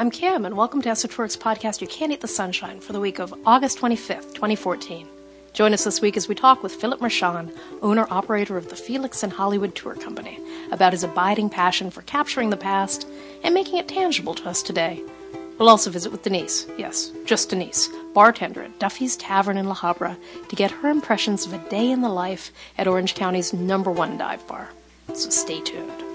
I'm Kim, and welcome to Esotouric's podcast, You Can't Eat the Sunshine, for the week of August 25th, 2014. Join us this week as we talk with Philip Mershon, owner operator of the Felix in Hollywood Tour Company, about his abiding passion for capturing the past and making it tangible to us today. We'll also visit with Denise, yes, just Denise, bartender at Duffy's Tavern in La Habra, to get her impressions of a day in the life at Orange County's number one dive bar. So stay tuned.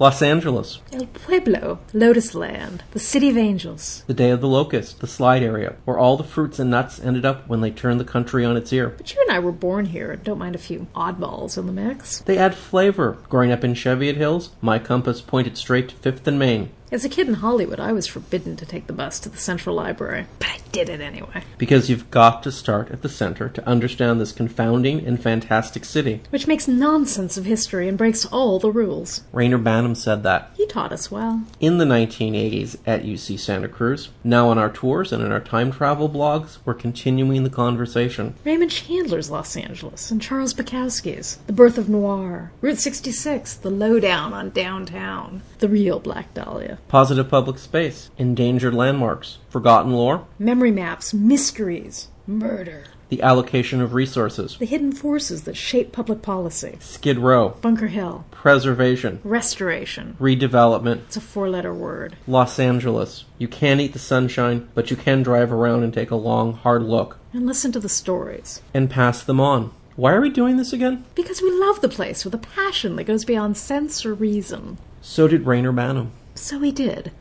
Los Angeles, El Pueblo, Lotus Land, the City of Angels. the day of the locust, the slide area, where all the fruits and nuts ended up when they turned the country on its ear. But you and I were born here and don't mind a few oddballs in the mix. They add flavor. Growing up in Cheviot Hills, my compass pointed straight to Fifth and Main, As a kid in Hollywood, I was forbidden to take the bus to the Central Library, but I did it anyway. because you've got to start at the center to understand this confounding and fantastic city. Which makes nonsense of history and breaks all the rules. Reyner Banham said that. He taught us well. In the 1980s at UC Santa Cruz, now on our tours and in our time travel blogs, we're continuing the conversation. Raymond Chandler's Los Angeles and Charles Bukowski's The Birth of Noir. Route 66, The Lowdown on Downtown. The real Black Dahlia. Positive public space, endangered landmarks, forgotten lore, Memory maps, mysteries, murder. the allocation of resources, The hidden forces that shape public policy. Skid Row, Bunker Hill. preservation, Restoration. redevelopment, It's a four letter word. Los Angeles. You can't eat the sunshine, but you can drive around and take a long, hard look And listen to the stories. and pass them on. Why are we doing this again? Because we love the place with a passion that goes beyond sense or reason. So did Reyner Banham. So we did.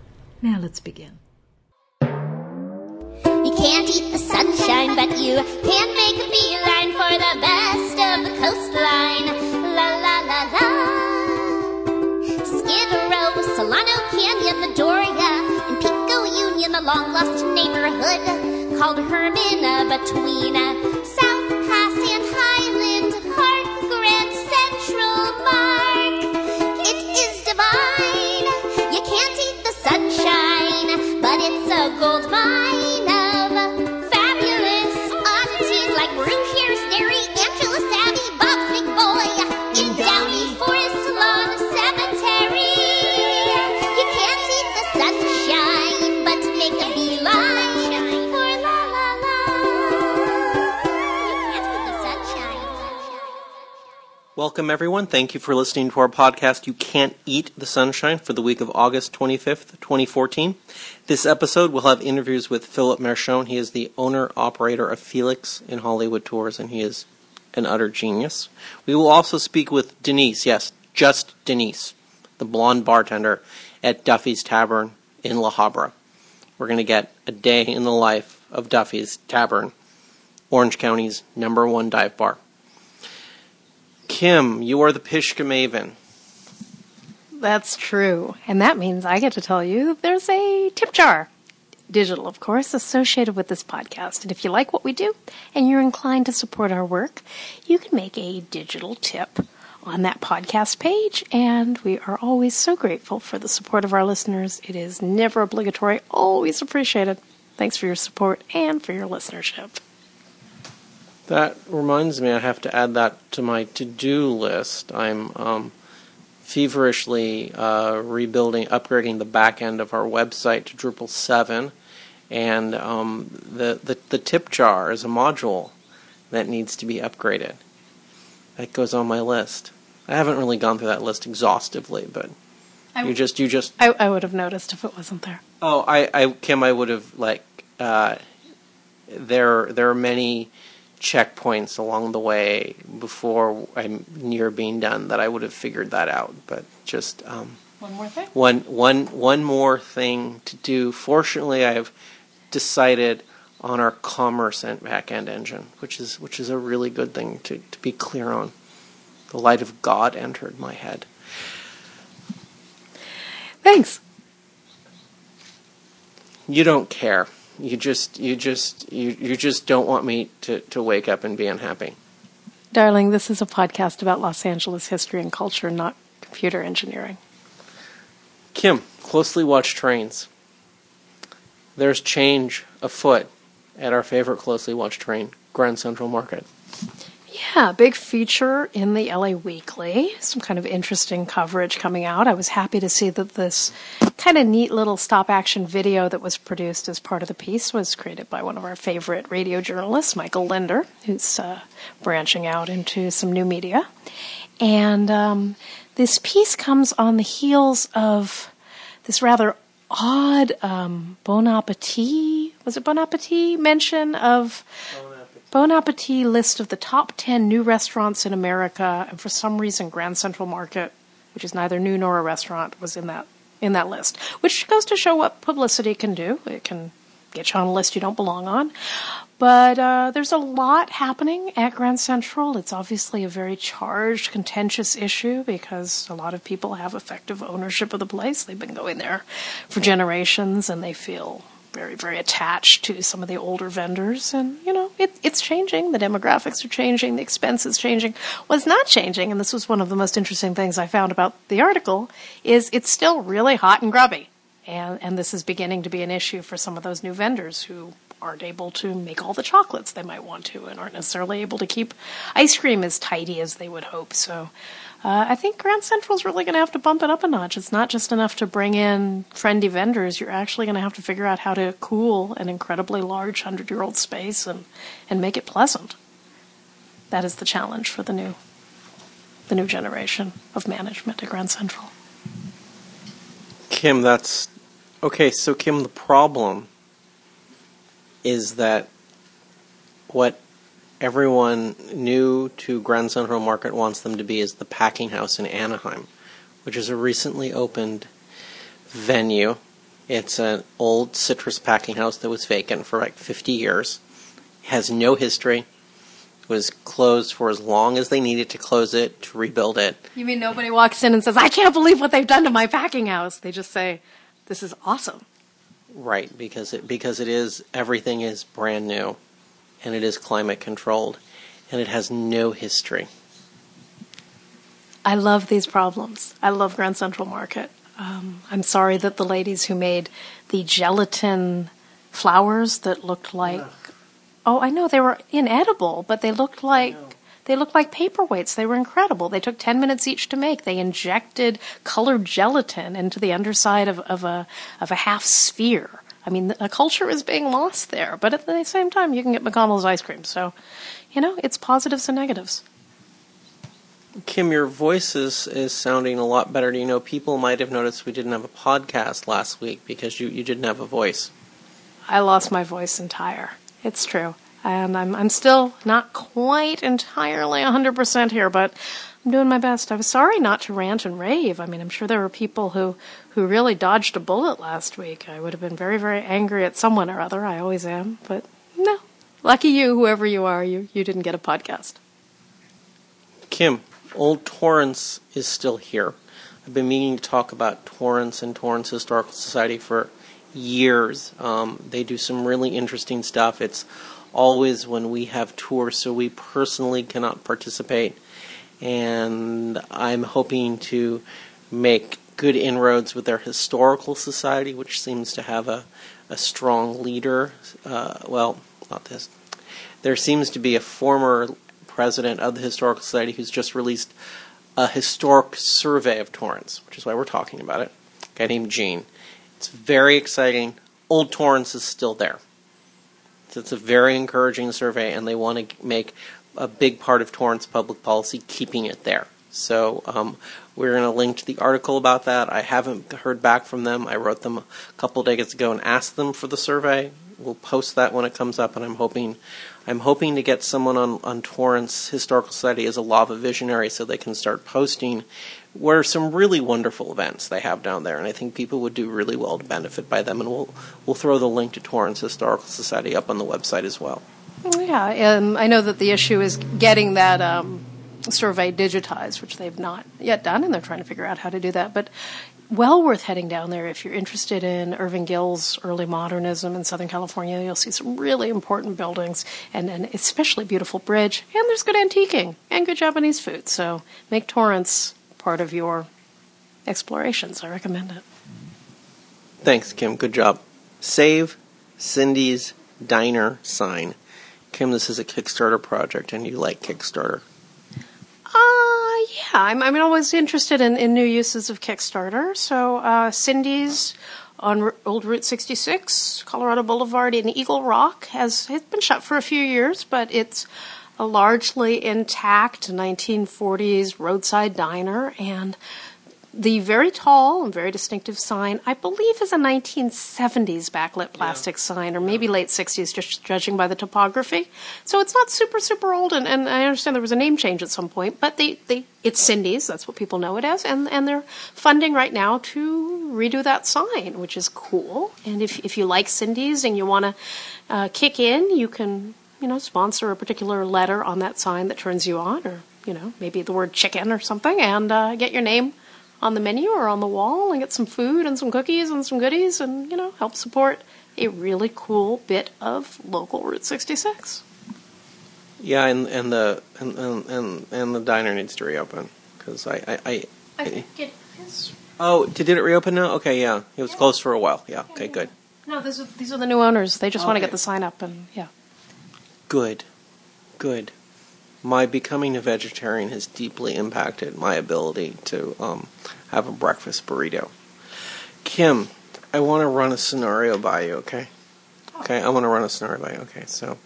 Now let's begin. You can't eat the sunshine, but you can make a beeline for the best of the coastline. La la la la. Skid Row, Solano Canyon, the Doria, and Pico Union, the long lost neighborhood called Hermina between South Pass and Highland it's a gold mine Welcome, everyone. Thank you for listening to our podcast, You Can't Eat the Sunshine, for the week of August 25th, 2014. This episode will have interviews with Philip Mershon. He is the owner operator of Felix in Hollywood Tours, and he is an utter genius. We will also speak with Denise, yes, just Denise, the blonde bartender at Duffy's Tavern in La Habra. We're going to get a day in the life of Duffy's Tavern, Orange County's number one dive bar. Kim, you are the Pishka Maven. That's true. And that means I get to tell you there's a tip jar. Digital, of course, associated with this podcast. And if you like what we do and you're inclined to support our work, you can make a digital tip on that podcast page. And we are always so grateful for the support of our listeners. It is never obligatory, always appreciated. Thanks for your support and for your listenership. That reminds me, I have to add that to my to-do list. I'm um, feverishly uh, rebuilding, upgrading the back end of our website to Drupal 7, and um, the, the the tip jar is a module that needs to be upgraded. That goes on my list. I haven't really gone through that list exhaustively, but you just you just I, I would have noticed if it wasn't there. Oh, I, I, Kim, I would have like, uh, there, there are many checkpoints along the way before I'm near being done that I would have figured that out. But just um, One more thing. one, one, one more thing to do. Fortunately, I have decided on our commerce and backend engine, which is which is a really good thing to, to be clear on. The light of God entered my head. Thanks. You don't care. You just you just you, you just don't want me to, to wake up and be unhappy. Darling, this is a podcast about Los Angeles history and culture, not computer engineering. Kim, closely watch trains. There's change afoot at our favorite closely watched train, Grand Central Market. Yeah, big feature in the LA Weekly. Some kind of interesting coverage coming out. I was happy to see that this kind of neat little stop action video that was produced as part of the piece was created by one of our favorite radio journalists, Michael Linder, who's uh, branching out into some new media. And um, this piece comes on the heels of this rather odd um, Bon Appetit, was it Bon Appetit mention of Bon Appetit list of the top 10 new restaurants in America, and for some reason, Grand Central Market, which is neither new nor a restaurant, was in that in that list. Which goes to show what publicity can do. It can get you on a list you don't belong on. But uh, there's a lot happening at Grand Central. It's obviously a very charged, contentious issue because a lot of people have effective ownership of the place. They've been going there for generations, and they feel very, very attached to some of the older vendors. And, you know, it, it's changing. The demographics are changing. The expense is changing. What's not changing, and this was one of the most interesting things I found about the article, is it's still really hot and grubby. And, and this is beginning to be an issue for some of those new vendors who aren't able to make all the chocolates they might want to and aren't necessarily able to keep ice cream as tidy as they would hope. So uh, I think Grand Central's really going to have to bump it up a notch. It's not just enough to bring in trendy vendors. You're actually going to have to figure out how to cool an incredibly large hundred year old space and, and make it pleasant. That is the challenge for the new the new generation of management at Grand Central. Kim, that's okay. So, Kim, the problem is that what everyone new to Grand Central Market wants them to be is the Packing House in Anaheim, which is a recently opened venue. It's an old citrus packing house that was vacant for like 50 years. It has no history. It was closed for as long as they needed to close it to rebuild it. You mean nobody walks in and says, I can't believe what they've done to my packing house? They just say, This is awesome. Right, because it because it is everything is brand new and it is climate controlled and it has no history. I love these problems. I love Grand Central Market. Um, I'm sorry that the ladies who made the gelatin flowers that looked like oh I know they were inedible, but they looked like they looked like paperweights. They were incredible. They took 10 minutes each to make. They injected colored gelatin into the underside of, of a of a half sphere. I mean, a culture is being lost there, but at the same time, you can get McConnell's ice cream. So, you know, it's positives and negatives. Kim, your voice is, is sounding a lot better. You know people might have noticed we didn't have a podcast last week because you, you didn't have a voice? I lost my voice entire. It's true. And I'm I'm still not quite entirely 100% here, but I'm doing my best. I was sorry not to rant and rave. I mean, I'm sure there were people who, who really dodged a bullet last week. I would have been very, very angry at someone or other. I always am. But no. Lucky you, whoever you are, you, you didn't get a podcast. Kim, Old Torrance is still here. I've been meaning to talk about Torrance and Torrance Historical Society for years. Um, they do some really interesting stuff. It's always when we have tours, so we personally cannot participate and I'm hoping to make good inroads with their historical society, which seems to have a, a strong leader. Uh, well, not this. There seems to be a former president of the historical society who's just released a historic survey of Torrance, which is why we're talking about it. A guy named Gene. It's very exciting. Old Torrance is still there. So it's a very encouraging survey, and they want to make a big part of Torrance public policy keeping it there. So um, we're going to link to the article about that. I haven't heard back from them. I wrote them a couple days ago and asked them for the survey. We'll post that when it comes up, and I'm hoping I'm hoping to get someone on, on Torrance Historical Society as a lava visionary so they can start posting where some really wonderful events they have down there, and I think people would do really well to benefit by them. And we'll we'll throw the link to Torrance Historical Society up on the website as well. Yeah, um, I know that the issue is getting that um, survey digitized, which they've not yet done, and they're trying to figure out how to do that. But well worth heading down there if you're interested in Irving Gill's early modernism in Southern California. You'll see some really important buildings and an especially beautiful bridge, and there's good antiquing and good Japanese food. So make Torrance part of your explorations. I recommend it. Thanks, Kim. Good job. Save Cindy's diner sign. Kim, this is a Kickstarter project, and you like Kickstarter. Uh, yeah, I'm, I'm always interested in, in new uses of Kickstarter. So, uh, Cindy's on Old Route 66, Colorado Boulevard in Eagle Rock has it's been shut for a few years, but it's a largely intact 1940s roadside diner and the very tall and very distinctive sign, I believe, is a 1970s backlit plastic sign, or maybe late 60s, just judging by the topography. So it's not super, super old, and, and I understand there was a name change at some point, but they, they it's Cindy's, that's what people know it as, and, and they're funding right now to redo that sign, which is cool. And if, if you like Cindy's and you want to uh, kick in, you can, you know, sponsor a particular letter on that sign that turns you on, or, you know, maybe the word chicken or something, and uh, get your name on the menu or on the wall and get some food and some cookies and some goodies and, you know, help support a really cool bit of local Route 66. Yeah, and and the and and and, and the diner needs to reopen because I I, I, I think it is. oh did it reopen now? Okay, yeah, it was closed for a while. Yeah, okay, good, No, these are, these are the new owners. They just want to get the sign up and, yeah. good, good. My becoming a vegetarian has deeply impacted my ability to um, have a breakfast burrito. Kim, I want to run a scenario by you, okay? Okay, I want to run a scenario by you. Okay, so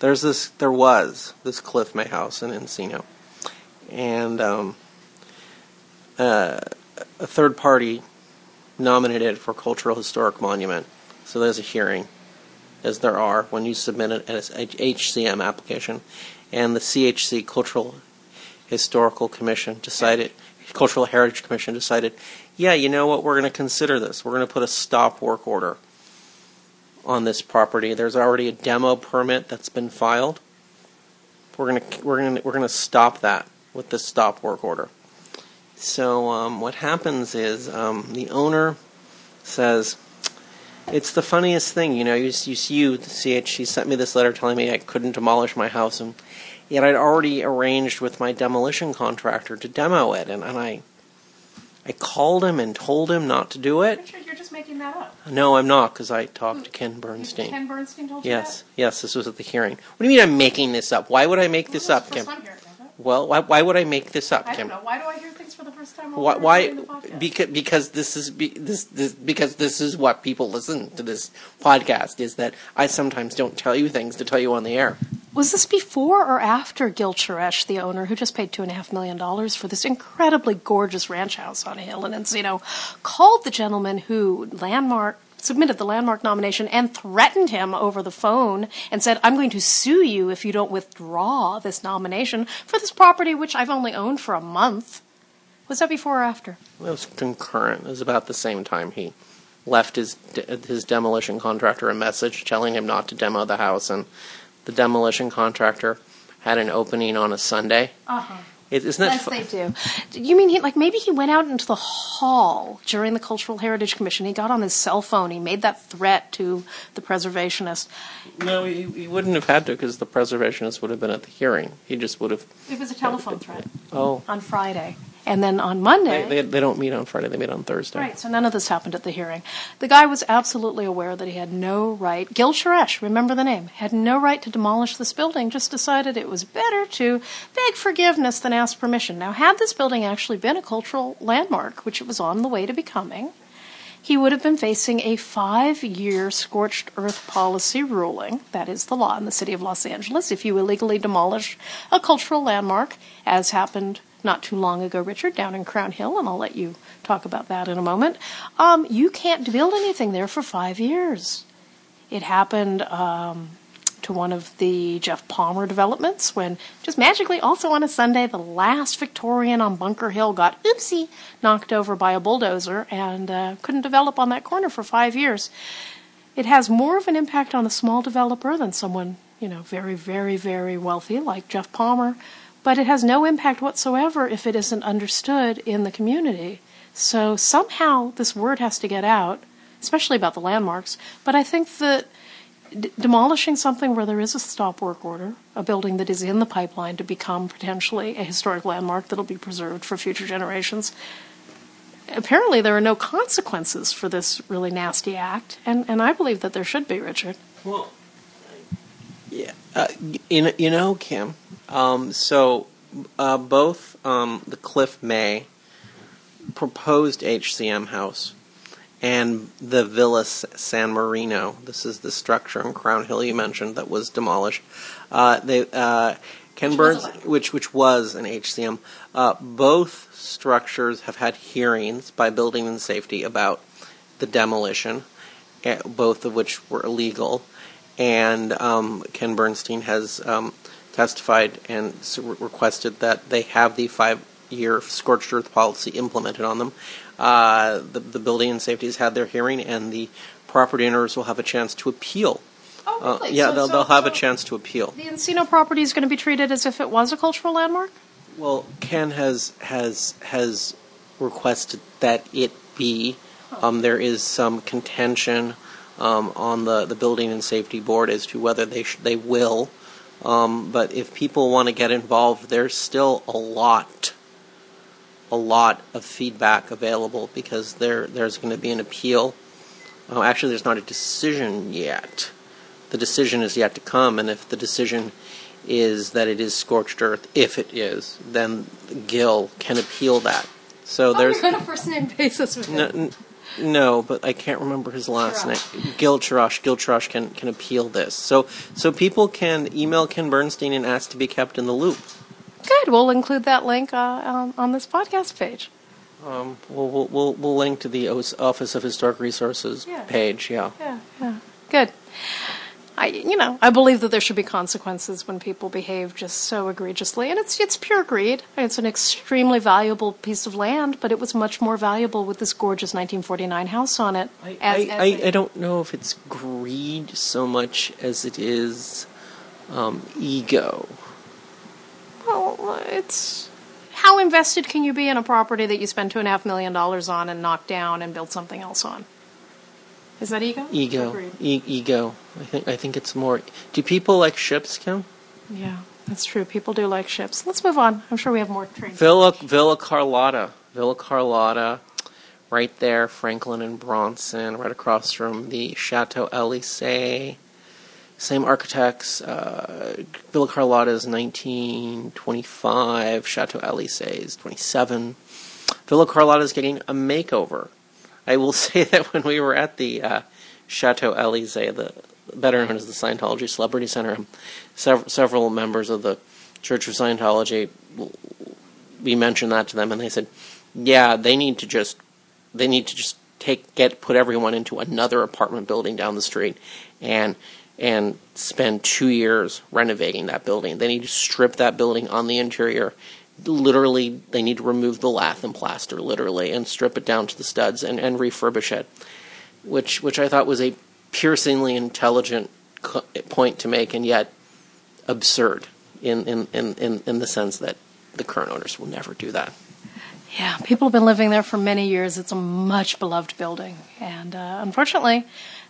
there's this, there was this Cliff May house in Encino, and um, uh, a third party nominated it for cultural historic monument. So there's a hearing, as there are when you submit an HCM application, and the CHC Cultural Historical Commission decided, Cultural Heritage Commission decided, yeah, you know what, we're going to consider this. We're going to put a stop work order on this property. There's already a demo permit that's been filed. We're going to we're going to we're going to stop that with this stop work order. So um, what happens is um, the owner says, "It's the funniest thing, you know. You, you, you, the CHC sent me this letter telling me I couldn't demolish my house, and yet I'd already arranged with my demolition contractor to demo it, and, and I, I called him and told him not to do it. Richard, you're just making that up. No, I'm not, because I talked to Ken Bernstein. Ken Bernstein told you Yes, yes, this was at the hearing. What do you mean I'm making this up? Why would I make this up, Kim? Well, why, why would I make this up, I Kim? don't know. Why do I hear things for the first time? while Why? why the because because this is be, this this because this is what people listen to this podcast is that I sometimes don't tell you things to tell you on the air. Was this before or after Gil Charash, the owner, who just paid two and a half million dollars for this incredibly gorgeous ranch house on a hill in Encino, called the gentleman who landmark submitted the landmark nomination and threatened him over the phone and said, "I'm going to sue you if you don't withdraw this nomination for this property which I've only owned for a month." Was that before or after? It was concurrent. It was about the same time he left his de- his demolition contractor a message telling him not to demo the house, and the demolition contractor had an opening on a Sunday. Uh huh. It, isn't that Yes, they do. You mean he like maybe he went out into the hall during the Cultural Heritage Commission? He got on his cell phone. He made that threat to the preservationist. No, he, he wouldn't have had to because the preservationist would have been at the hearing. He just would have. It was a telephone threat Oh, on Friday, and then on Monday. they, they, they don't meet on Friday. They meet on Thursday. Right, so none of this happened at the hearing. The guy was absolutely aware that he had no right. Gil Charash, remember the name, had no right to demolish this building, just decided it was better to beg forgiveness than ask permission. Now, had this building actually been a cultural landmark, which it was on the way to becoming, he would have been facing a five year scorched earth policy ruling. That is the law in the city of Los Angeles. If you illegally demolish a cultural landmark, as happened not too long ago, Richard, down in Crown Hill, and I'll let you talk about that in a moment, um, you can't build anything there for five years. It happened um, to one of the Geoff Palmer developments when, just magically, also on a Sunday, the last Victorian on Bunker Hill got, oopsie, knocked over by a bulldozer and uh, couldn't develop on that corner for five years. It has more of an impact on a small developer than someone, you know, very, very, very wealthy like Geoff Palmer, but it has no impact whatsoever if it isn't understood in the community. So somehow this word has to get out, especially about the landmarks. But I think that d- demolishing something where there is a stop work order, a building that is in the pipeline to become potentially a historic landmark that'll be preserved for future generations. Apparently, there are no consequences for this really nasty act, and, and I believe that there should be, Richard. Well, Yeah, uh, you know, you know, Kim. Um, so uh, both um, the Cliff May proposed HCM house and the Villa San Marino. This is the structure on Crown Hill you mentioned that was demolished. Uh, they uh, Ken Which Burns, which which was an HCM. Uh, both structures have had hearings by Building and Safety about the demolition, eh, both of which were illegal. And um, Ken Bernstein has um, testified and s- requested that they have the five-year scorched earth policy implemented on them. Uh, the, the Building and Safety has had their hearing, and the property owners will have a chance to appeal. Oh, really? Uh, really? yeah, So- they'll, so- they'll have a chance to appeal. The Encino property is going to be treated as if it was a cultural landmark? Well, Ken has has has requested that it be. Um, there is some contention um, on the, the building and safety board as to whether they sh- they will. Um, but if people want to get involved, there's still a lot, a lot of feedback available because there there's going to be an appeal. Oh, actually, there's not a decision yet. The decision is yet to come, and if the decision is that it is scorched earth, if it is, then Gil can appeal that. So there's on a first name basis with no, no, but I can't remember his last Charash. name. Gil Charash. Gil Charash can can appeal this. So so people can email Ken Bernstein and ask to be kept in the loop. Good. We'll include that link uh, on, on this podcast page. Um, we'll, we'll we'll we'll link to the Office of Historic Resources Yeah. page. Yeah. Yeah, yeah. Good. I, you know, I believe that there should be consequences when people behave just so egregiously, and it's it's pure greed. It's an extremely valuable piece of land, but it was much more valuable with this gorgeous 1949 house on it. I, as- I, as I, a- I don't know if it's greed so much as it is um, ego. Well, it's how invested can you be in a property that you spend two and a half million dollars on and knock down and build something else on? Is that ego? Ego, e- ego. I think I think it's more. Do people like ships, Kim? Yeah, that's true. People do like ships. Let's move on. I'm sure we have more trains. Villa Villa Carlotta, Villa Carlotta, right there, Franklin and Bronson, right across from the Chateau Elysee. Same architects. Uh, Villa Carlotta is 1925. Chateau Elysee is 27. Villa Carlotta is getting a makeover. I will say that when we were at the uh, Chateau Elysee, the better known as the Scientology Celebrity Center, several, several members of the Church of Scientology we mentioned that to them and they said yeah they need to just they need to just take get put everyone into another apartment building down the street and and spend 2 years renovating that building. They need to strip that building on the interior literally they need to remove the lath and plaster literally and strip it down to the studs and, and refurbish it which which I thought was a piercingly intelligent point to make and yet absurd in, in, in, in, in the sense that the current owners will never do that. Yeah, people have been living there for many years. It's a much beloved building. And uh, unfortunately,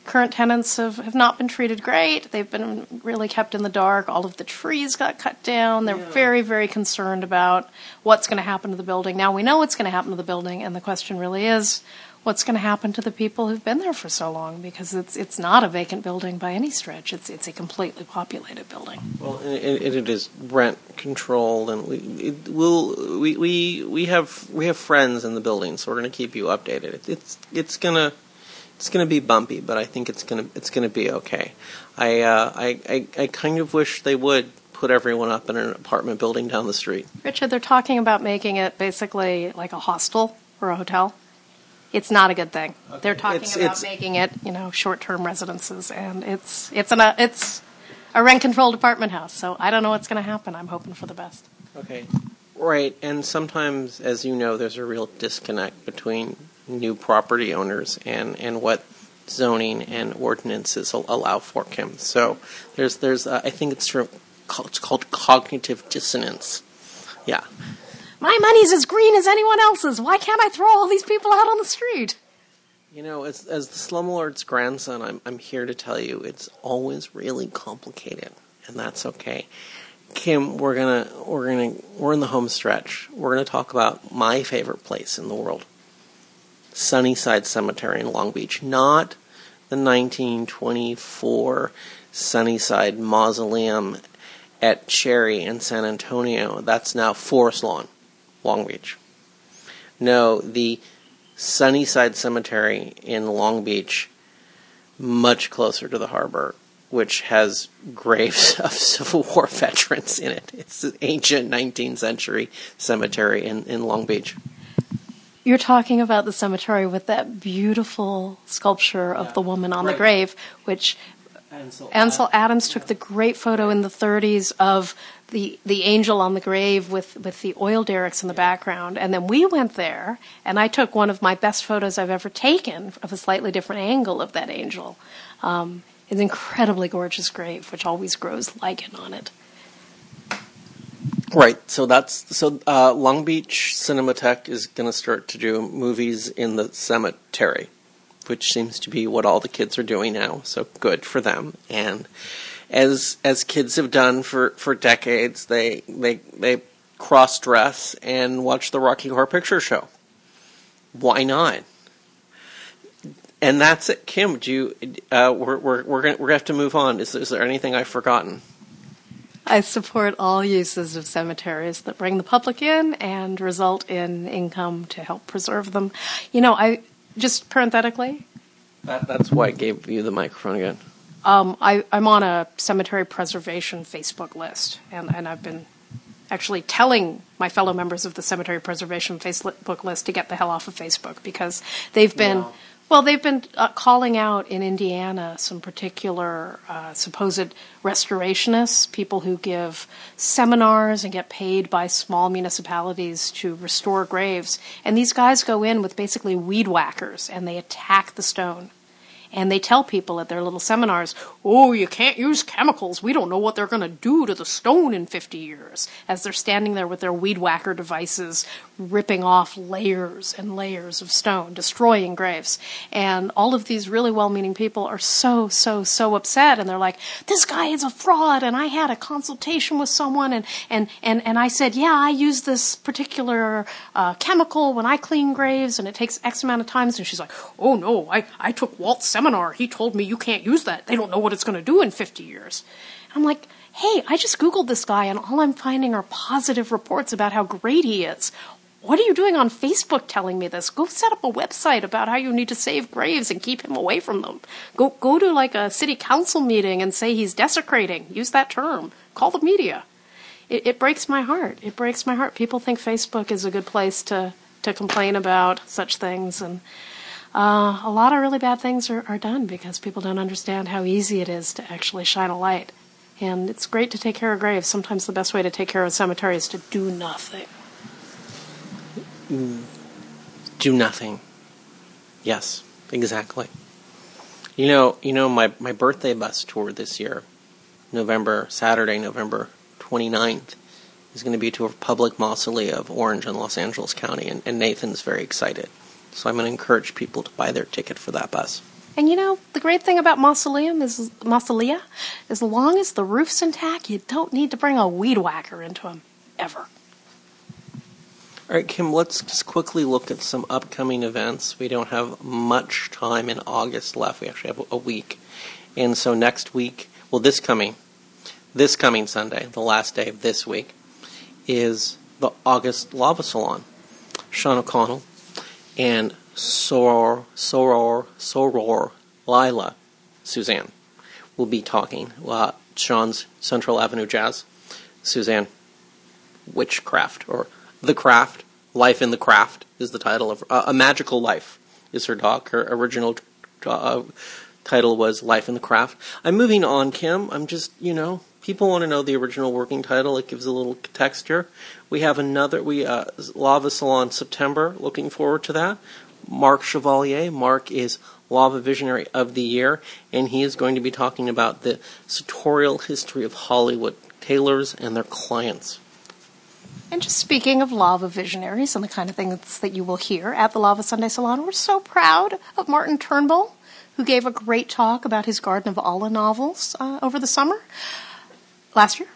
current tenants have, have not been treated great. They've been really kept in the dark. All of the trees got cut down. They're very, very concerned about what's going to happen to the building. Now we know what's going to happen to the building, and the question really is what's going to happen to the people who've been there for so long because it's it's not a vacant building by any stretch. It's it's a completely populated building. Well, it, it, it is rent controlled, and we it will we, we we have we have friends in the building, so we're going to keep you updated. It, it's it's gonna it's gonna be bumpy, but I think it's gonna it's gonna be okay. I uh, I, I I kind of wish they would put everyone up in an apartment building down the street. Richard, they're talking about making it basically like a hostel or a hotel. It's not a good thing. They're talking It's- about it's- making it, you know, short-term residences, and it's it's an, it's a rent-controlled apartment house. So I don't know what's going to happen. I'm hoping for the best. Okay. Right, and sometimes, as you know, there's a real disconnect between new property owners and, and what zoning and ordinances al- allow for, Kim. So there's there's uh, I think it's. It's called cognitive dissonance. Yeah. My money's as green as anyone else's. Why can't I throw all these people out on the street? You know, as as the slumlord's grandson, I'm I'm here to tell you it's always really complicated, and that's okay. Kim, we're gonna we're gonna we're in the home stretch. We're gonna talk about my favorite place in the world, Sunnyside Cemetery in Long Beach, not the 1924 Sunnyside Mausoleum at Cherry in San Antonio. That's now Forest Lawn, Long Beach. No, the Sunnyside Cemetery in Long Beach, much closer to the harbor, which has graves of Civil War veterans in it. It's an ancient 19th century cemetery in, in Long Beach. You're talking about the cemetery with that beautiful sculpture of Yeah. the woman on Right. the grave, which Ansel, Ansel Adams took the great photo in the 30s of the the angel on the grave with with the oil derricks in the background, and then we went there, and I took one of my best photos I've ever taken of a slightly different angle of that angel. Um, it's an incredibly gorgeous grave, which always grows lichen on it. Right. So that's so uh, Long Beach Cinematheque is going to start to do movies in the cemetery, which seems to be what all the kids are doing now. So good for them. And as as kids have done for, for decades, they they they cross dress and watch the Rocky Horror Picture Show. Why not? And that's it, Kim. Do you? Uh, we're we're we're gonna we're gonna have to move on. Is is there anything I've forgotten? I support all uses of cemeteries that bring the public in and result in income to help preserve them. You know, I just parenthetically, That, that's why I gave you the microphone again. um, I, I'm on a cemetery preservation Facebook list, and, and I've been actually telling my fellow members of the cemetery preservation Facebook list to get the hell off of Facebook because they've been. Yeah. Well, they've been uh, calling out in Indiana some particular uh, supposed restorationists, people who give seminars and get paid by small municipalities to restore graves. And these guys go in with basically weed whackers and they attack the stone. And they tell people at their little seminars, oh, you can't use chemicals. We don't know what they're going to do to the stone in 50 years. As they're standing there with their weed whacker devices, ripping off layers and layers of stone, destroying graves. And all of these really well meaning people are so, so, so upset. And they're like, this guy is a fraud. And I had a consultation with someone. And, and, and, and I said, yeah, I use this particular uh, chemical when I clean graves. And it takes X amount of times. And she's like, oh, no, I, I took Walt's seminar. He told me you can't use that. They don't know what it's going to do in 50 years. I'm like, hey, I just Googled this guy and all I'm finding are positive reports about how great he is. What are you doing on Facebook telling me this? Go set up a website about how you need to save graves and keep him away from them. Go go to like a city council meeting and say he's desecrating. Use that term. Call the media. It, it breaks my heart. It breaks my heart. People think Facebook is a good place to to complain about such things and uh, a lot of really bad things are, are done because people don't understand how easy it is to actually shine a light. And it's great to take care of graves. Sometimes the best way to take care of a cemetery is to do nothing. Mm. Do nothing. Yes, exactly. You know, you know, my, my birthday bus tour this year, November, Saturday, November 29th, is going to be to a public mausoleum of Orange in Los Angeles County, and, and Nathan's very excited. So I'm going to encourage people to buy their ticket for that bus. And you know, the great thing about mausoleum is mausolea, as long as the roof's intact, you don't need to bring a weed whacker into them ever. All right, Kim, let's just quickly look at some upcoming events. We don't have much time in August left. We actually have a week. And so next week, well, this coming, this coming Sunday, the last day of this week, is the August Lava Salon. Sean O'Connell and Soror, Soror, Soror, Lila, Suzanne will be talking. Uh, Sean's Central Avenue Jazz, Suzanne Witchcraft or The Craft, Life in the Craft is the title of uh, A Magical Life is her doc. Her original uh, title was Life in the Craft. I'm moving on, Kim. I'm just, you know, people want to know the original working title. It gives a little texture. We have another, we, uh, Lava Salon September. Looking forward to that. Mark Chevalier. Mark is Lava Visionary of the Year, and he is going to be talking about the sartorial history of Hollywood, tailors and their clients. And just speaking of lava visionaries and the kind of things that you will hear at the Lava Sunday Salon, we're so proud of Martin Turnbull, who gave a great talk about his Garden of Allah novels uh, over the summer last year.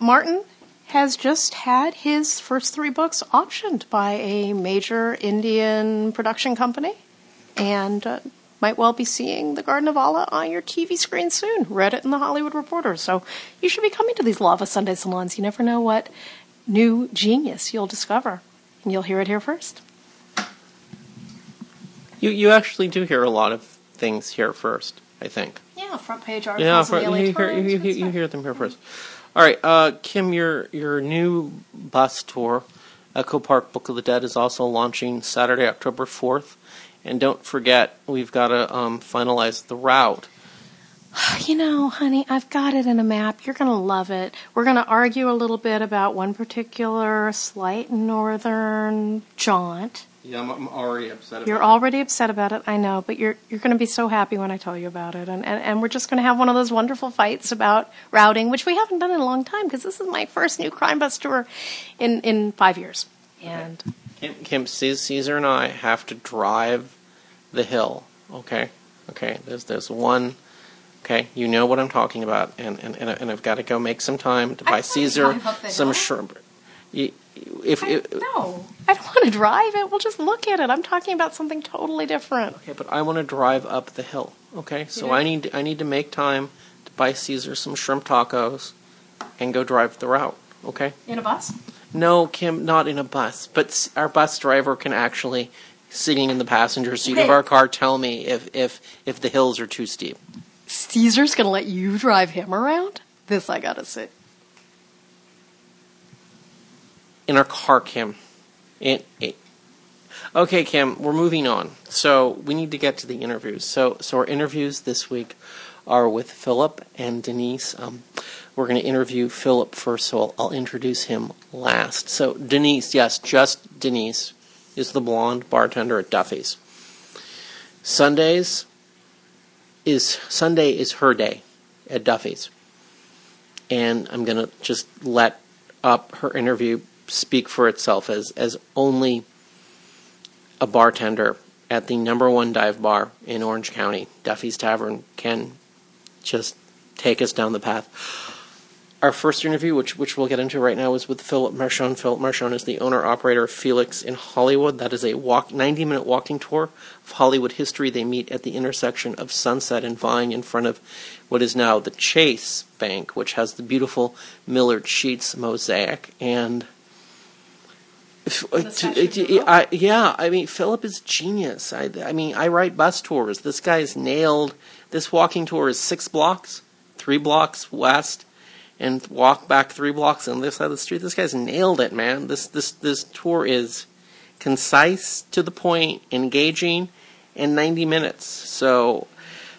Martin has just had his first three books optioned by a major Indian production company, and uh, might well be seeing the Garden of Allah on your TV screen soon. Read it in the Hollywood Reporter. So you should be coming to these Lava Sunday salons. You never know what new genius you'll discover. And you'll hear it here first. You you actually do hear a lot of things here first, I think. Yeah, front page articles. Yeah, in the LA you, hear, you, you, you hear them here first. All right, uh, Kim, your your new bus tour, Echo Park Book of the Dead, is also launching Saturday, October fourth. And don't forget, we've got to um, finalize the route. You know, honey, I've got it in a map. You're going to love it. We're going to argue a little bit about one particular slight northern jaunt. Yeah, I'm, I'm already upset. You're already upset about it, I know, but you're you're going to be so happy when I tell you about it. And, and, and we're just going to have one of those wonderful fights about routing, which we haven't done in a long time because this is my first new crime bus tour in, in five years. And Kim, Kim Caesar and I have to drive the hill. Okay, okay. There's there's one. Okay, you know what I'm talking about, and and and, and I've got to go make some time to buy Caesar drive up the some shrimp. You, if, I, no, I don't want to drive it. We'll just look at it. I'm talking about something totally different. okay, but I want to drive up the hill. Okay, so do? I need I need to make time to buy Caesar some shrimp tacos, and go drive the route. Okay. In a bus? No, Kim, not in a bus, but our bus driver can actually, sitting in the passenger seat of our car, tell me if if if the hills are too steep. Caesar's to let you drive him around? This I got to say. in our car, Kim. It, it, okay, Kim, we're moving on. So we need to get to the interviews. So, so our interviews this week are with Philip and Denise. Um, we're going to interview Philip first, so I'll, I'll introduce him last. So Denise, yes, just Denise, is the blonde bartender at Duffy's. Sundays is Sunday is her day at Duffy's, and I'm to just let up her interview speak for itself as as only a bartender at the number one dive bar in Orange County, Duffy's Tavern, can just take us down the path. Our first interview, which which we'll get into right now, is with Philip Mershon. Philip Mershon is the owner operator of Felix in Hollywood. That is a walk ninety minute walking tour of Hollywood history. They meet at the intersection of Sunset and Vine in front of what is now the Chase Bank, which has the beautiful Millard Sheets mosaic and uh, statue of to- Liberty? I, yeah, I mean, Philip is genius. I, I mean, I write bus tours. This guy's nailed. This walking tour is six blocks, three blocks west, and walk back three blocks on this side of the street. This guy's nailed it, man. This this this tour is concise, to the point, engaging, and 90 minutes. So,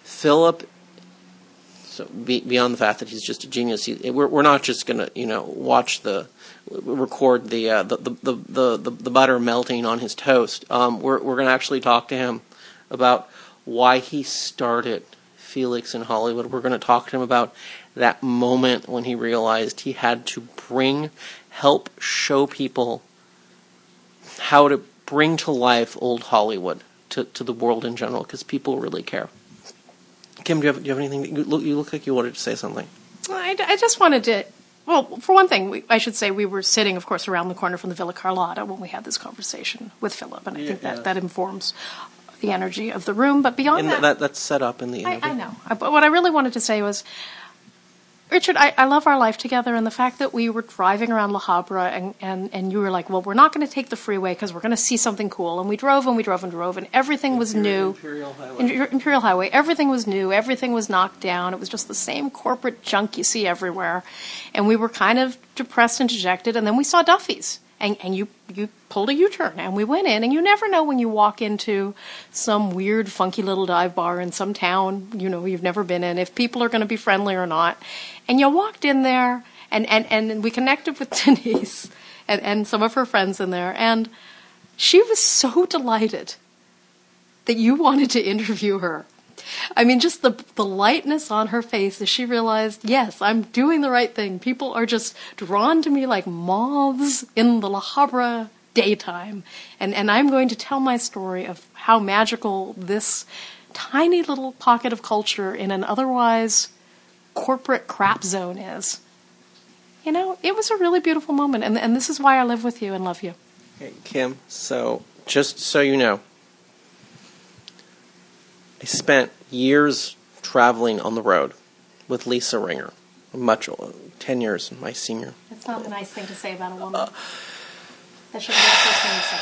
Philip so be, beyond the fact that he's just a genius, he, we're we're not just gonna you know watch the record the uh, the, the, the, the the the butter melting on his toast. Um, we're we're gonna actually talk to him about why he started Felix in Hollywood. We're gonna talk to him about that moment when he realized he had to bring help show people how to bring to life old Hollywood to, to the world in general because people really care. Kim, do you have, do you have anything? You look, you look like you wanted to say something. I, I just wanted to. Well, for one thing, we, I should say we were sitting, of course, around the corner from the Villa Carlotta when we had this conversation with Philip, and I think Yeah. that, that informs the energy of the room. But beyond And that, that, that's set up in the I, interview. I know. I- But what I really wanted to say was, Richard, I, I love our life together, and the fact that we were driving around La Habra, and, and, and you were like, well, we're not going to take the freeway because we're going to see something cool. And we drove and we drove and drove, and everything was new. Imperial Highway. Im- Imperial Highway. Everything was new. Everything was knocked down. It was just the same corporate junk you see everywhere. And we were kind of depressed and dejected. And then we saw Duffy's. And, and you, you pulled a U-turn and we went in and you never know when you walk into some weird funky little dive bar in some town, you know, you've never been in, if people are going to be friendly or not. And you walked in there and, and, and we connected with Denise and, and some of her friends in there and she was so delighted that you wanted to interview her. I mean, just the the lightness on her face as she realized, yes, I'm doing the right thing. People are just drawn to me like moths in the La Habra daytime, and and I'm going to tell my story of how magical this tiny little pocket of culture in an otherwise corporate crap zone is. You know, it was a really beautiful moment, and and this is why I live with you and love you. Okay, Kim, so just so you know, I spent years traveling on the road with Lisa Ringer, much ten years my senior. That's not a nice thing to say about a woman. Uh, that should be the first thing you say.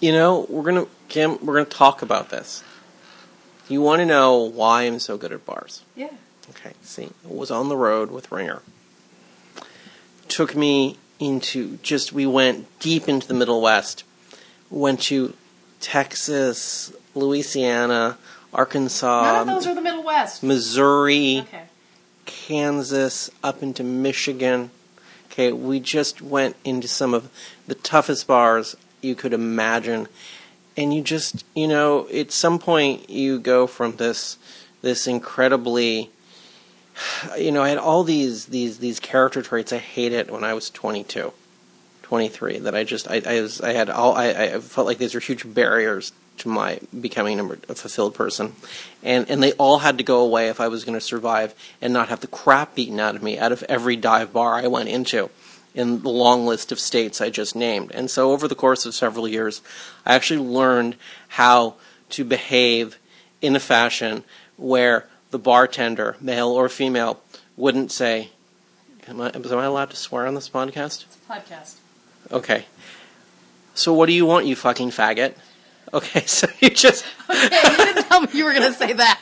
You know, we're gonna Kim, we're gonna talk about this. You want to know why I'm so good at bars? Yeah. Okay, see, it was on the road with Ringer. Took me into just, we went deep into the Middle West. Went to Texas, Louisiana, Arkansas, None of those are the Middle West. Missouri, Okay. Kansas, up into Michigan. Okay, we just went into some of the toughest bars you could imagine. And you just, you know, at some point you go from this this incredibly you know, I had all these these these character traits I hated when I was 22, 23 that I just I I, was, I had all I, I felt like these were huge barriers to my becoming a fulfilled person, and and they all had to go away if I was going to survive and not have the crap beaten out of me out of every dive bar I went into in the long list of states I just named. And so over the course of several years, I actually learned how to behave in a fashion where the bartender, male or female, wouldn't say, Am I, am I allowed to swear on this podcast? It's a podcast. Okay. So what do you want, you fucking faggot? Okay, so you just Okay, you didn't tell me you were going to say that.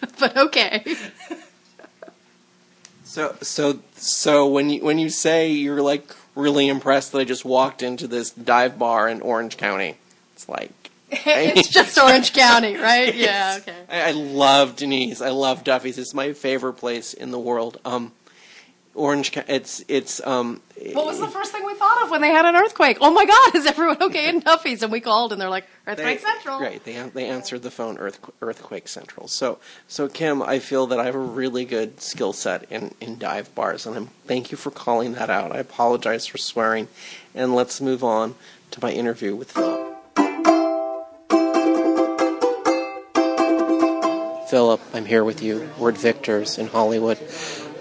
but okay. so so so when you when you say you're like really impressed that I just walked into this dive bar in Orange County, it's like it's just Orange County, right? Yeah, okay. I, I love Denise. I love Duffy's. It's my favorite place in the world. Um, Orange. It's it's um. What was the first thing we thought of when they had an earthquake? Oh my God, is everyone okay in Duffy's? And we called, and they're like, Earthquake They- Central. Right. They they answered the phone earth, earthquake central. So so Kim, I feel that I have a really good skill set in in dive bars, and I'm thank you for calling that out. I apologize for swearing, and let's move on to my interview with Philip. Philip, I'm here with you. We're at Victor's in Hollywood.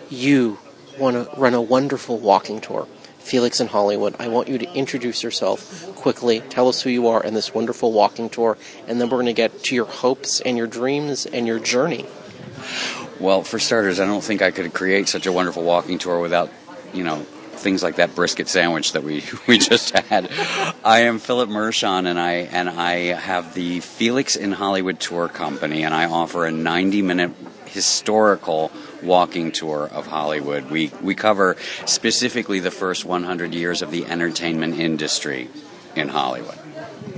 You want to run a wonderful walking tour. Felix in Hollywood. I want you to introduce yourself quickly. Tell us who you are and this wonderful walking tour, and then we're going to get to your hopes and your dreams and your journey. Well, for starters, I don't think I could create such a wonderful walking tour without, you know, things like that brisket sandwich that we we just had. I am Philip Mershon, and I and I have the Felix in Hollywood tour company, and I offer a 90-minute historical walking tour of Hollywood. We we cover specifically the first 100 years of the entertainment industry in Hollywood.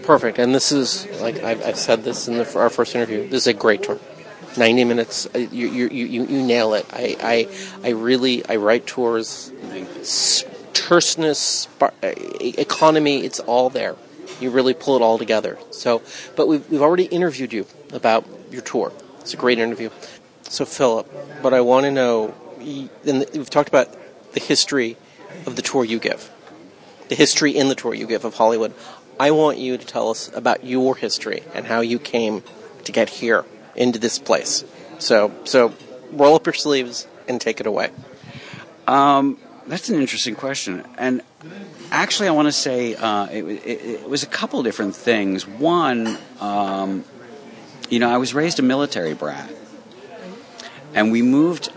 Perfect. And this is like I've, I've said this in the, our first interview. This is a great tour. Ninety minutes. uh, You you you, you nail it. I, I I really I write tours. Terseness, economy. It's all there. You really pull it all together. So, but we've we've already interviewed you about your tour. It's a great interview. So Philip, but I want to know. And we've talked about the history of the tour you give the history in the tour you give of Hollywood. I want you to tell us about your history and how you came to get here into this place. So, so roll up your sleeves and take it away. Um, that's an interesting question, and actually, I want to say uh, it, it, it was a couple different things. One, um, you know, I was raised a military brat, and we moved.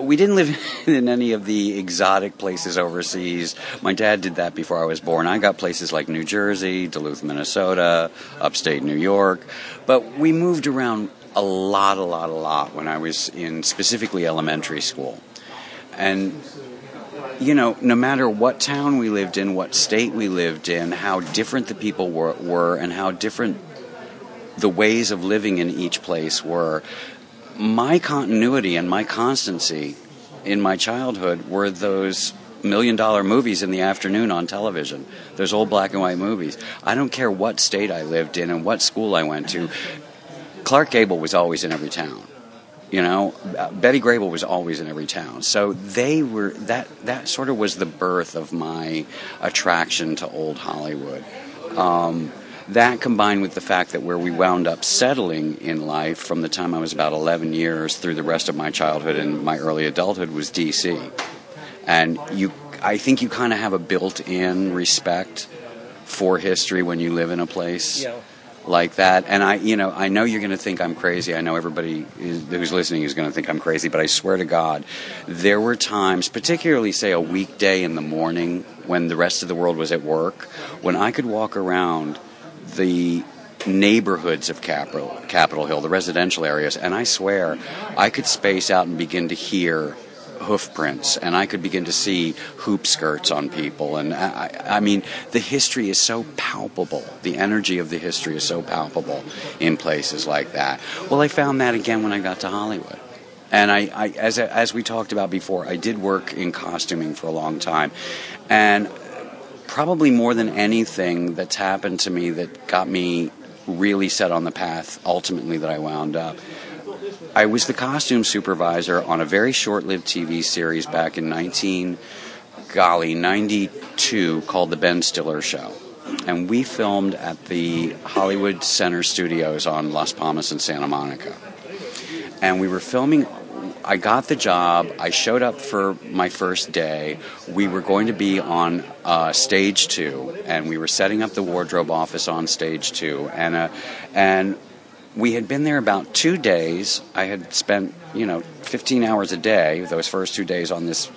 We didn't live in any of the exotic places overseas. My dad did that before I was born. I got places like New Jersey, Duluth, Minnesota, upstate New York, but we moved around a lot, a lot, a lot when I was in specifically elementary school. And you know, no matter what town we lived in, what state we lived in, how different the people were, were and how different the ways of living in each place were, my continuity and my constancy in my childhood were those million dollar movies in the afternoon on television, those old black and white movies. I don't care what state I lived in and what school I went to, Clark Gable was always in every town. You know, Betty Grable was always in every town. So they were that that sort of was the birth of my attraction to old Hollywood. Um, that combined with the fact that where we wound up settling in life from the time I was about 11 years through the rest of my childhood and my early adulthood was D.C. And you, I think you kind of have a built-in respect for history when you live in a place Yeah. like that. And I, you know, I know you're going to think I'm crazy. I know everybody is, who's listening is going to think I'm crazy, but I swear to God, there were times, particularly say a weekday in the morning when the rest of the world was at work, when I could walk around the neighborhoods of Capitol, Capitol Hill, the residential areas, and I swear I could space out and begin to hear hoof prints and I could begin to see hoop skirts on people and I, I mean the history is so palpable. The energy of the history is so palpable in places like that. Well I found that again when I got to Hollywood. And I, I as as we talked about before I did work in costuming for a long time. And probably more than anything that's happened to me that got me really set on the path ultimately that I wound up. I was the costume supervisor on a very short-lived TV series back in 19 golly 92 called the Ben Stiller show. And we filmed at the Hollywood Center Studios on Las Palmas and Santa Monica. And we were filming I got the job. I showed up for my first day. We were going to be on uh, stage two, and we were setting up the wardrobe office on stage two. And uh, and we had been there about two days. I had spent you know 15 hours a day those first two days on this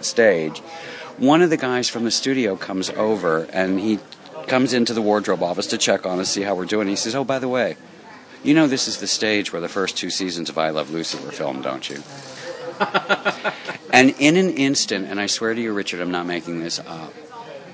stage. One of the guys from the studio comes over, and he comes into the wardrobe office to check on us, see how we're doing. He says, "Oh, by the way." You know, this is the stage where the first two seasons of I Love Lucy were filmed, don't you? and in an instant, and I swear to you, Richard, I'm not making this up.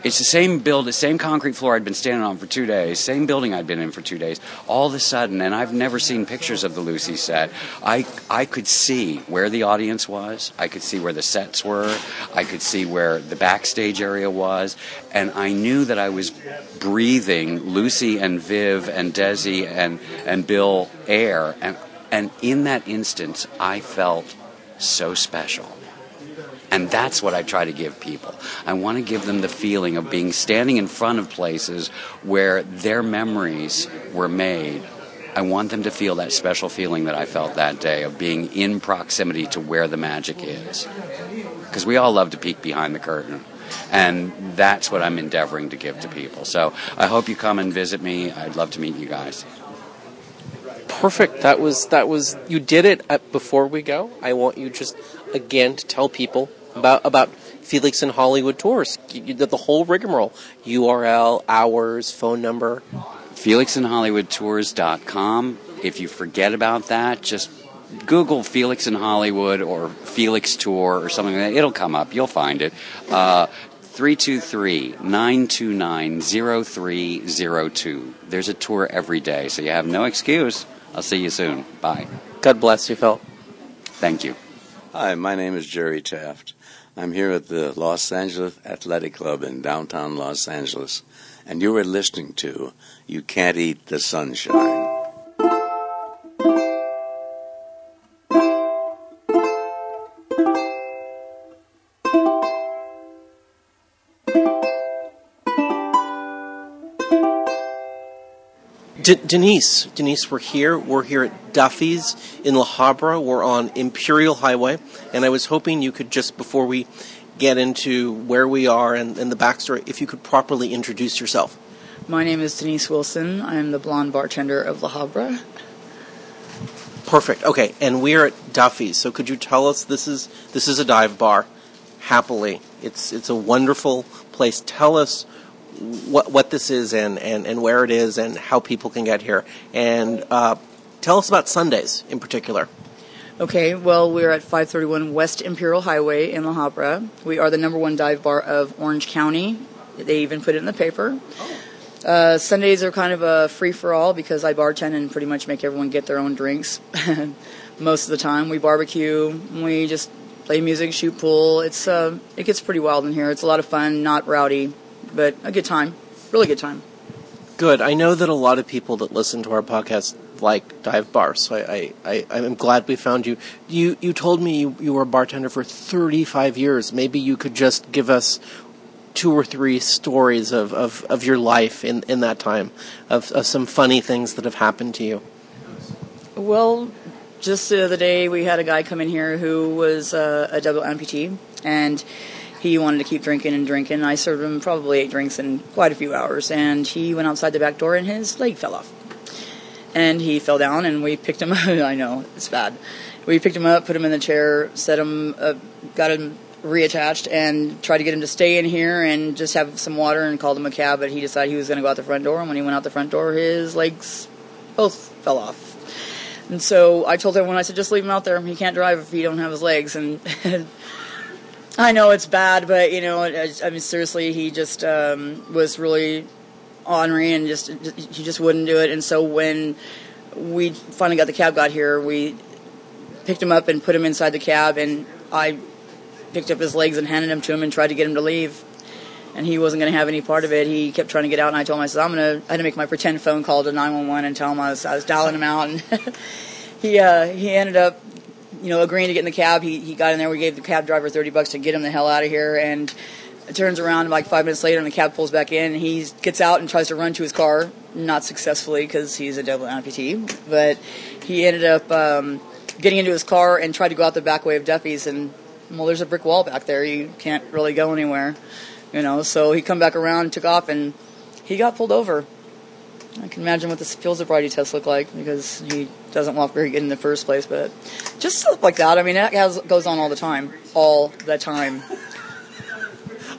It's the same build, the same concrete floor I'd been standing on for two days, same building I'd been in for two days. All of a sudden, and I've never seen pictures of the Lucy set, I, I could see where the audience was, I could see where the sets were, I could see where the backstage area was, and I knew that I was breathing Lucy and Viv and Desi and, and Bill air, and, and in that instance, I felt so special. And that's what I try to give people. I want to give them the feeling of being standing in front of places where their memories were made. I want them to feel that special feeling that I felt that day of being in proximity to where the magic is. Because we all love to peek behind the curtain. And that's what I'm endeavoring to give to people. So I hope you come and visit me. I'd love to meet you guys. Perfect. That was that was you did it before we go. I want you just again to tell people about about Felix in Hollywood tours. You, you the whole rigmarole: URL, hours, phone number. FelixinHollywoodTours.com. If you forget about that, just Google Felix in Hollywood or Felix Tour or something like that. It'll come up. You'll find it. Uh, 323-929-0302. There's a tour every day, so you have no excuse. I'll see you soon. Bye. God bless you, Phil. Thank you. Hi, my name is Jerry Taft. I'm here at the Los Angeles Athletic Club in downtown Los Angeles, and you are listening to You Can't Eat the Sunshine. D- Denise, Denise, we're here. We're here at Duffy's in La Habra. We're on Imperial Highway, and I was hoping you could just before we get into where we are and, and the backstory, if you could properly introduce yourself. My name is Denise Wilson. I'm the blonde bartender of La Habra. Perfect. Okay, and we're at Duffy's. So could you tell us this is this is a dive bar? Happily, it's it's a wonderful place. Tell us what what this is and, and, and where it is and how people can get here. And uh, tell us about Sundays in particular. Okay, well, we're at 531 West Imperial Highway in La Habra. We are the number one dive bar of Orange County. They even put it in the paper. Uh, Sundays are kind of a free for all because I bartend and pretty much make everyone get their own drinks. Most of the time, we barbecue, we just play music, shoot pool. It's uh, it gets pretty wild in here. It's a lot of fun, not rowdy, but a good time. Really good time. Good. I know that a lot of people that listen to our podcast like dive bars, so I, I, I am glad we found you. You you told me you, you were a bartender for 35 years. Maybe you could just give us two or three stories of, of, of your life in, in that time, of, of some funny things that have happened to you. Well, just the other day we had a guy come in here who was uh, a double amputee, and he wanted to keep drinking and drinking. I served him probably eight drinks in quite a few hours, and he went outside the back door and his leg fell off. And he fell down, and we picked him up. I know, it's bad. We picked him up, put him in the chair, set him, got him reattached, and tried to get him to stay in here and just have some water and called him a cab, but he decided he was going to go out the front door, and when he went out the front door, his legs both fell off. And so I told everyone, I said, just leave him out there. He can't drive if he don't have his legs. And I know it's bad, but you know, I, mean, seriously, he just um, was really ornery and just he just wouldn't do it. And so when we finally got the cab got here, we picked him up and put him inside the cab, and I picked up his legs and handed him to him and tried to get him to leave. And he wasn't going to have any part of it. He kept trying to get out, and I told him, I said, I'm going to, I had to make my pretend phone call to 911 and tell him I was, I was dialing him out. And he, uh, he ended up you know, agreeing to get in the cab. He, he got in there. We gave the cab driver 30 bucks to get him the hell out of here. And it turns around like five minutes later and the cab pulls back in. He gets out and tries to run to his car, not successfully because he's a double amputee. But he ended up um, getting into his car and tried to go out the back way of Duffy's. And, well, there's a brick wall back there. You can't really go anywhere, you know. So he come back around, took off, and he got pulled over. I can imagine what the field sobriety tests look like because he doesn't walk very good in the first place. But just stuff like that. I mean, that has, goes on all the time, all the time.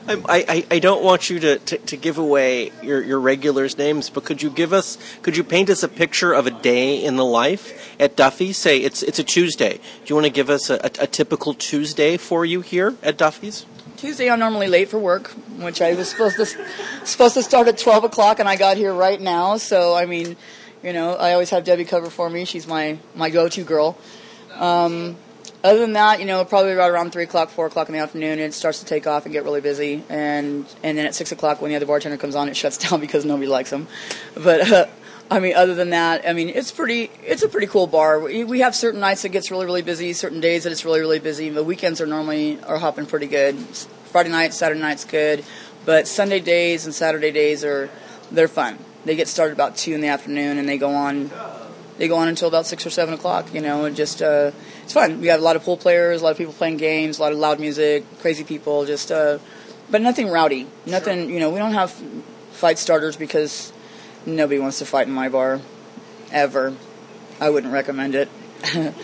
I, I, I don't want you to, to, to, give away your, your regulars' names, but could you give us, could you paint us a picture of a day in the life at Duffy's? Say it's it's a Tuesday. Do you want to give us a, a, a typical Tuesday for you here at Duffy's? Tuesday I'm normally late for work, which I was supposed to supposed to start at 12 o'clock, and I got here right now. So I mean, you know, I always have Debbie cover for me. She's my my go-to girl. Um, other than that, you know, probably right around three o'clock, four o'clock in the afternoon, it starts to take off and get really busy. And and then at six o'clock, when the other bartender comes on, it shuts down because nobody likes them. But uh, I mean, other than that, I mean, it's pretty. It's a pretty cool bar. We, we have certain nights that gets really, really busy. Certain days that it's really, really busy. The weekends are normally are hopping pretty good. Friday night, Saturday night's good, but Sunday days and Saturday days are they're fun. They get started about two in the afternoon and they go on. They go on until about six or seven o'clock. You know, just uh, it's fun. We have a lot of pool players, a lot of people playing games, a lot of loud music, crazy people. Just, uh, but nothing rowdy. Nothing. You know, we don't have fight starters because Nobody wants to fight in my bar, ever. I wouldn't recommend it.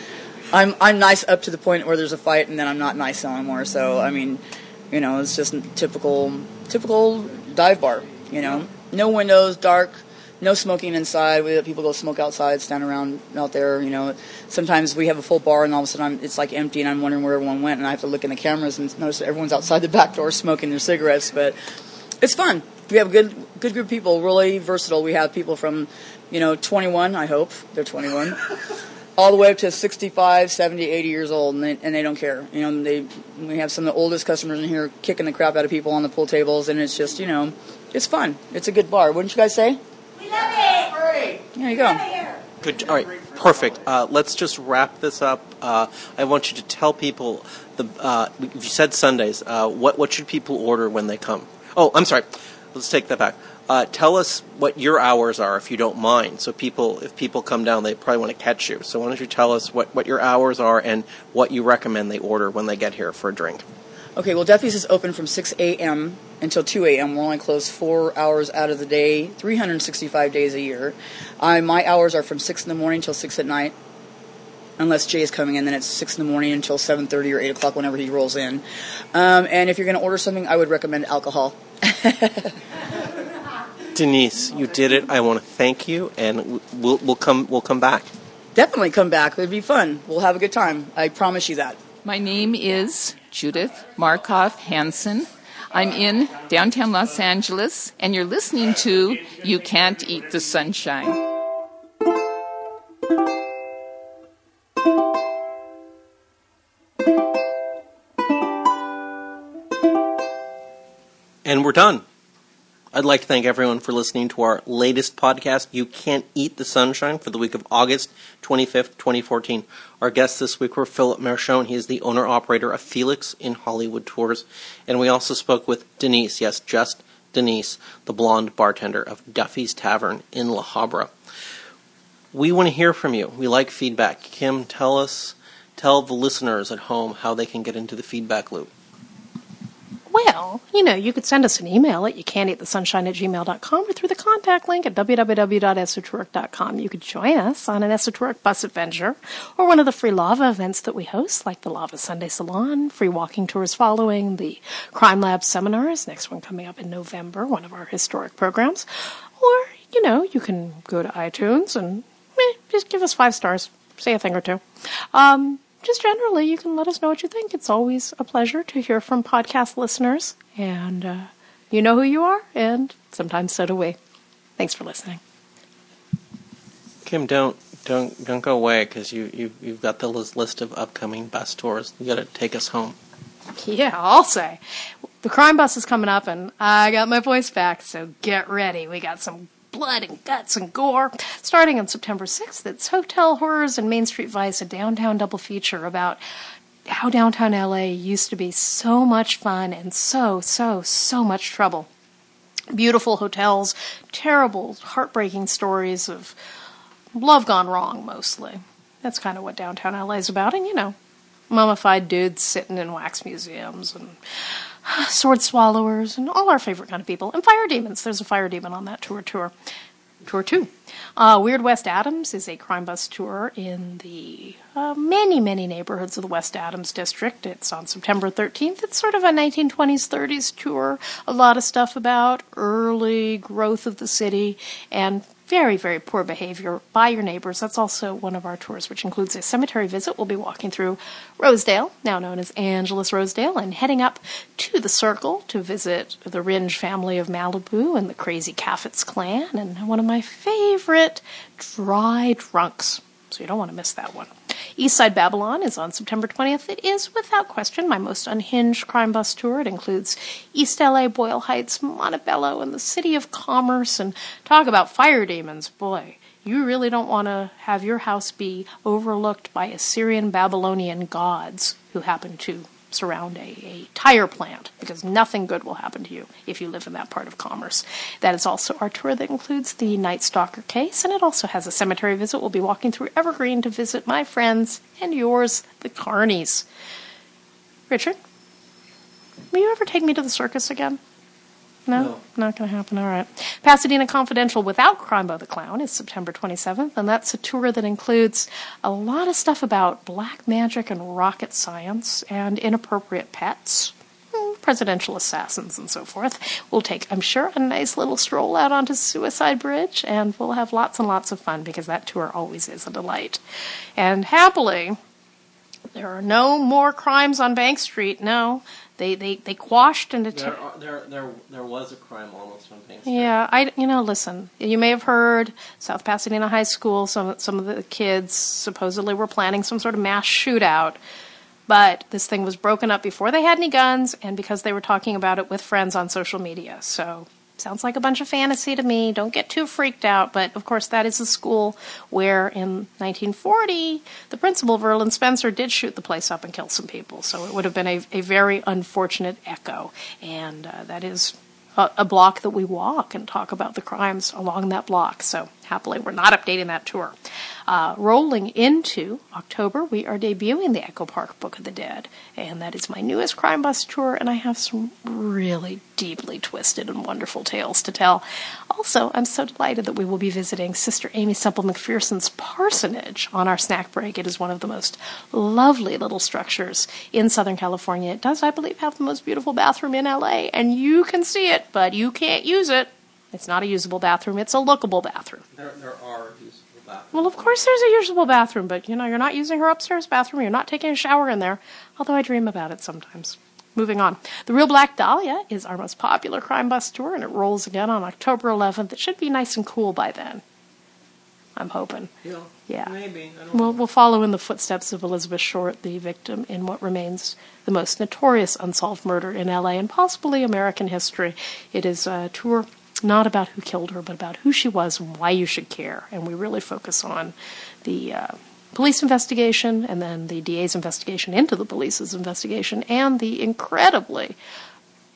I'm I'm nice up to the point where there's a fight, and then I'm not nice anymore. So I mean, you know, it's just typical typical dive bar. You know, no windows, dark, no smoking inside. We let people go smoke outside, stand around out there. You know, sometimes we have a full bar, and all of a sudden I'm, it's like empty, and I'm wondering where everyone went, and I have to look in the cameras and notice that everyone's outside the back door smoking their cigarettes. But it's fun we have a good good group of people, really versatile. We have people from, you know, 21, I hope they're 21, all the way up to 65, 70, 80 years old, and they, and they don't care. You know, they we have some of the oldest customers in here kicking the crap out of people on the pool tables, and it's just, you know, it's fun. It's a good bar, wouldn't you guys say? We love it. There you go. Good. All right. Perfect. Uh, let's just wrap this up. Uh, I want you to tell people the. Uh, you said Sundays. Uh, what what should people order when they come? Oh, I'm sorry let's take that back. Uh, tell us what your hours are, if you don't mind. So people, if people come down, they probably want to catch you. So why don't you tell us what, what your hours are and what you recommend they order when they get here for a drink? Okay, well, Duffy's is open from 6 a.m. until 2 a.m. We're only closed four hours out of the day, 365 days a year. Uh, my hours are from 6 in the morning till 6 at night. Unless Jay is coming in, then it's 6 in the morning until 7.30 or 8 o'clock whenever he rolls in. Um, and if you're going to order something, I would recommend alcohol. Denise, you did it. I want to thank you, and we'll we'll come we'll come back. Definitely come back. It'd be fun. We'll have a good time. I promise you that. My name is Judith Markov Hansen. I'm in downtown Los Angeles, and you're listening to You Can't Eat the Sunshine. And we're done. I'd like to thank everyone for listening to our latest podcast, You Can't Eat the Sunshine, for the week of August 25th, 2014. Our guests this week were Philip Mershon. He is the owner operator of Felix in Hollywood Tours. And we also spoke with Denise, yes, just Denise, the blonde bartender of Duffy's Tavern in La Habra. We want to hear from you. We like feedback. Kim, tell us, tell the listeners at home how they can get into the feedback loop. Well, you know, you could send us an email at you can't eat the at gmail.com or through the contact link at www.esotouric.com. You could join us on an Esotouric bus adventure or one of the free lava events that we host, like the Lava Sunday Salon, free walking tours following, the Crime Lab seminars, next one coming up in November, one of our historic programs. Or, you know, you can go to iTunes and eh, just give us five stars, say a thing or two. Um, just generally, you can let us know what you think. It's always a pleasure to hear from podcast listeners, and uh, you know who you are, and sometimes so do we. Thanks for listening. Kim, don't don't don't go away because you you you've got the list of upcoming bus tours. You got to take us home. Yeah, I'll say. The crime bus is coming up, and I got my voice back, so get ready. We got some blood and guts and gore. Starting on September 6th, it's Hotel Horrors and Main Street Vice, a downtown double feature about how downtown LA used to be so much fun and so, so, so much trouble. Beautiful hotels, terrible, heartbreaking stories of love gone wrong, mostly. That's kind of what downtown LA is about, and you know, mummified dudes sitting in wax museums and sword swallowers and all our favorite kind of people and fire demons. There's a fire demon on that tour tour tour two uh, weird west adams is a crime bus tour in the uh, many many neighborhoods of the west adams district. It's on september 13th it's sort of a 1920s 30s tour. A lot of stuff about early growth of the city and very, very poor behavior by your neighbors. That's also one of our tours, which includes a cemetery visit. We'll be walking through Rosedale, now known as Angelus Rosedale, and heading up to the Circle to visit the Rindge family of Malibu and the crazy Caffett's clan, and one of my favorite dry drunks. So you don't want to miss that one. Eastside Babylon is on September 20th. It is, without question, my most unhinged crime bus tour. It includes East LA, Boyle Heights, Montebello, and the City of Commerce. And talk about fire demons, boy. You really don't want to have your house be overlooked by Assyrian Babylonian gods who happen to surround a, a tire plant because nothing good will happen to you if you live in that part of commerce. That is also our tour that includes the Night Stalker case, and it also has a cemetery visit. We'll be walking through Evergreen to visit my friends and yours, the Carnies. Richard, will you ever take me to the circus again? No, No. not going to happen. All right. Pasadena Confidential without Crimbo the Clown is September 27th, and that's a tour that includes a lot of stuff about black magic and rocket science and inappropriate pets, hmm, presidential assassins, and so forth. We'll take, I'm sure, a nice little stroll out onto Suicide Bridge, and we'll have lots and lots of fun because that tour always is a delight. And happily, there are no more crimes on Bank Street. No, they they they quashed and There, there, there, there was a crime almost on Main Street. yeah, I you know listen. You may have heard South Pasadena High School. Some some of the kids supposedly were planning some sort of mass shootout, but this thing was broken up before they had any guns, and because they were talking about it with friends on social media. So sounds like a bunch of fantasy to me. Don't get too freaked out. But of course, that is a school where in 1940 the principal Verlin Spencer did shoot the place up and kill some people. So it would have been a, a very unfortunate echo, and uh, that is a, a block that we walk and talk about the crimes along that block. So happily, we're not updating that tour. Uh, rolling into October, we are debuting the Echo Park Book of the Dead, and that is my newest crime bus tour. And I have some really deeply twisted and wonderful tales to tell. Also, I'm so delighted that we will be visiting Sister Aimee Semple McPherson's parsonage on our snack break. It is one of the most lovely little structures in Southern California. It does, I believe, have the most beautiful bathroom in LA, and you can see it, but you can't use it. It's not a usable bathroom, it's a lookable bathroom. There, there are usable bathrooms. Well, of course, there's a usable bathroom, but you know, you're not using her upstairs bathroom. You're not taking a shower in there. Although I dream about it sometimes. Moving on. The Real Black Dahlia is our most popular crime bus tour, and it rolls again on October 11th. It should be nice and cool by then. I'm hoping. Yeah, Yeah. maybe. I don't We'll, know. we'll follow in the footsteps of Elizabeth Short, the victim in what remains the most notorious unsolved murder in LA and possibly American history. It is a tour not about who killed her, but about who she was and why you should care. And we really focus on the uh, police investigation and then the DA's investigation into the police's investigation and the incredibly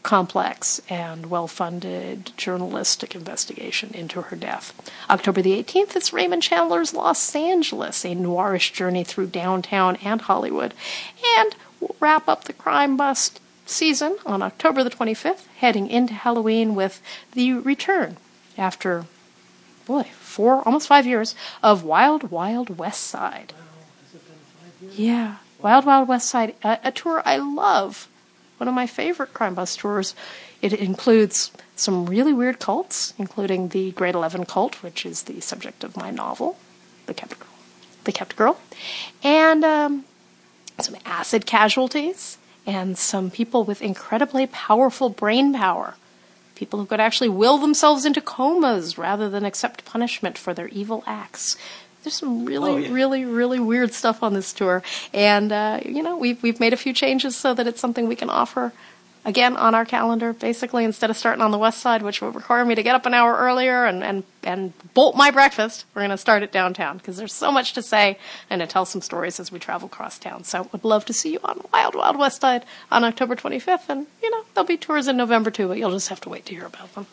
complex and well funded journalistic investigation into her death. October the 18th, it's Raymond Chandler's Los Angeles, a noirish journey through downtown and Hollywood. And we'll wrap up the crime bust season on October the 25th, heading into Halloween with the return after, boy, four, almost five years of Wild Wild West Side. Yeah, Wild Wild West Side, a, a tour I love. One of my favorite crime bus tours. It includes some really weird cults, including the Great Eleven cult, which is the subject of my novel, The Kept Girl. The Kept Girl. And um, some acid casualties, and some people with incredibly powerful brain power. People who could actually will themselves into comas rather than accept punishment for their evil acts. There's some really, Oh, yeah. really, really weird stuff on this tour, and uh, you know we've we've made a few changes so that it's something we can offer again on our calendar. Basically, instead of starting on the west side, which would require me to get up an hour earlier and and and bolt my breakfast, we're going to start it downtown because there's so much to say and to tell some stories as we travel across town. So, would love to see you on Wild Wild West Side on October 25th, and you know there'll be tours in November too, but you'll just have to wait to hear about them.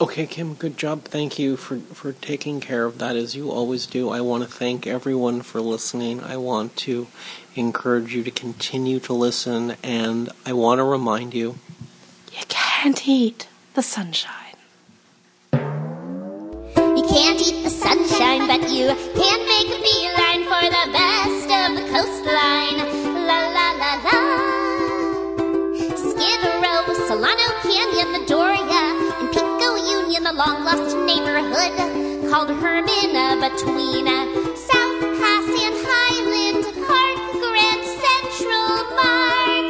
Okay, Kim, good job. Thank you for, for taking care of that as you always do. I want to thank everyone for listening. I want to encourage you to continue to listen, and I want to remind you You can't eat the sunshine. You can't eat the sunshine, but you can make a beeline for the best of the coastline. La la la la. Skid Row, Solano Canyon, the Doria, long lost neighborhood called Hermina between South Pass and Highland Park, Grand Central Park.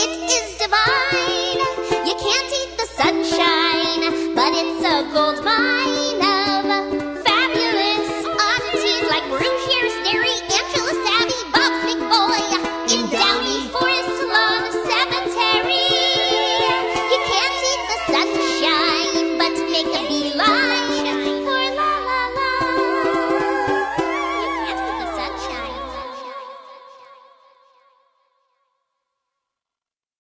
It is divine. You can't eat the sunshine, but it's a gold mine